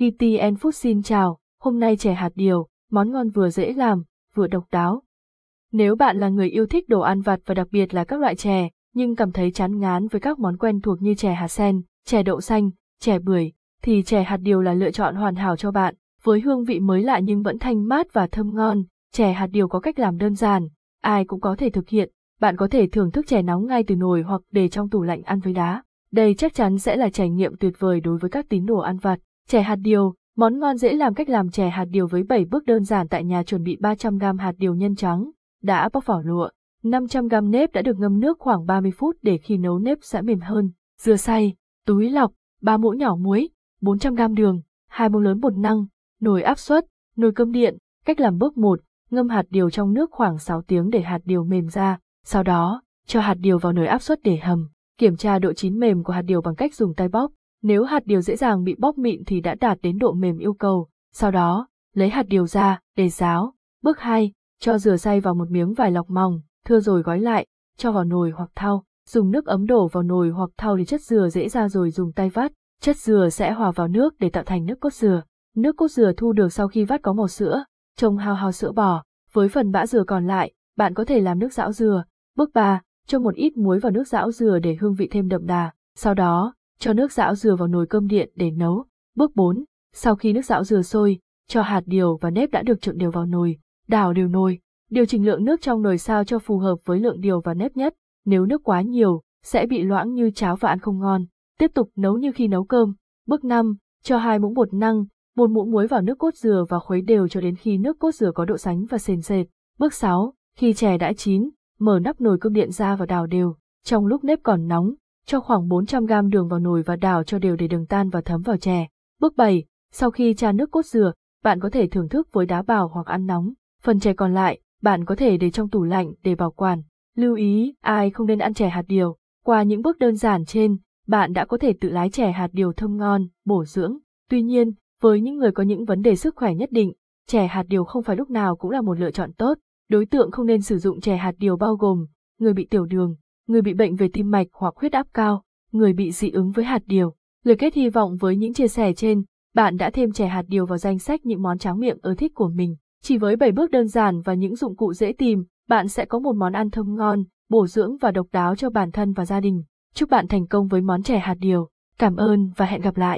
GTN Food xin chào, hôm nay chè hạt điều, món ngon vừa dễ làm, vừa độc đáo. Nếu bạn là người yêu thích đồ ăn vặt và đặc biệt là các loại chè, nhưng cảm thấy chán ngán với các món quen thuộc như chè hạt sen, chè đậu xanh, chè bưởi, thì chè hạt điều là lựa chọn hoàn hảo cho bạn. Với hương vị mới lạ nhưng vẫn thanh mát và thơm ngon, chè hạt điều có cách làm đơn giản, ai cũng có thể thực hiện. Bạn có thể thưởng thức chè nóng ngay từ nồi hoặc để trong tủ lạnh ăn với đá. Đây chắc chắn sẽ là trải nghiệm tuyệt vời đối với các tín đồ ăn vặt. Chè hạt điều, món ngon dễ làm cách làm chè hạt điều với 7 bước đơn giản tại nhà chuẩn bị 300g hạt điều nhân trắng, đã bóc vỏ lụa, 500g nếp đã được ngâm nước khoảng 30 phút để khi nấu nếp sẽ mềm hơn, dừa xay, túi lọc, 3 muỗng nhỏ muối, 400g đường, 2 muỗng lớn bột năng, nồi áp suất, nồi cơm điện, cách làm bước 1, ngâm hạt điều trong nước khoảng 6 tiếng để hạt điều mềm ra, sau đó, cho hạt điều vào nồi áp suất để hầm, kiểm tra độ chín mềm của hạt điều bằng cách dùng tay bóp, nếu hạt điều dễ dàng bị bóp mịn thì đã đạt đến độ mềm yêu cầu, sau đó, lấy hạt điều ra, để ráo. Bước 2, cho dừa xay vào một miếng vải lọc mỏng, thưa rồi gói lại, cho vào nồi hoặc thau, dùng nước ấm đổ vào nồi hoặc thau để chất dừa dễ ra rồi dùng tay vắt, chất dừa sẽ hòa vào nước để tạo thành nước cốt dừa. Nước cốt dừa thu được sau khi vắt có màu sữa, trông hao hao sữa bò, với phần bã dừa còn lại, bạn có thể làm nước rão dừa. Bước 3, cho một ít muối vào nước rão dừa để hương vị thêm đậm đà. Sau đó, cho nước rão dừa vào nồi cơm điện để nấu. Bước 4, sau khi nước rão dừa sôi, cho hạt điều và nếp đã được trộn đều vào nồi, đảo đều nồi, điều chỉnh lượng nước trong nồi sao cho phù hợp với lượng điều và nếp nhất, nếu nước quá nhiều, sẽ bị loãng như cháo và ăn không ngon. Tiếp tục nấu như khi nấu cơm. Bước 5, cho hai muỗng bột năng, một muỗng muối vào nước cốt dừa và khuấy đều cho đến khi nước cốt dừa có độ sánh và sền sệt. Bước 6, khi chè đã chín, mở nắp nồi cơm điện ra và đảo đều. Trong lúc nếp còn nóng, cho khoảng 400g đường vào nồi và đảo cho đều để đường tan và thấm vào chè. Bước 7, sau khi tra nước cốt dừa, bạn có thể thưởng thức với đá bào hoặc ăn nóng. Phần chè còn lại, bạn có thể để trong tủ lạnh để bảo quản. Lưu ý, ai không nên ăn chè hạt điều. Qua những bước đơn giản trên, bạn đã có thể tự lái chè hạt điều thơm ngon, bổ dưỡng. Tuy nhiên, với những người có những vấn đề sức khỏe nhất định, chè hạt điều không phải lúc nào cũng là một lựa chọn tốt. Đối tượng không nên sử dụng chè hạt điều bao gồm người bị tiểu đường, người bị bệnh về tim mạch hoặc huyết áp cao, người bị dị ứng với hạt điều. Lời kết hy vọng với những chia sẻ trên, bạn đã thêm chè hạt điều vào danh sách những món tráng miệng ưa thích của mình. Chỉ với 7 bước đơn giản và những dụng cụ dễ tìm, bạn sẽ có một món ăn thơm ngon, bổ dưỡng và độc đáo cho bản thân và gia đình. Chúc bạn thành công với món chè hạt điều. Cảm ơn và hẹn gặp lại.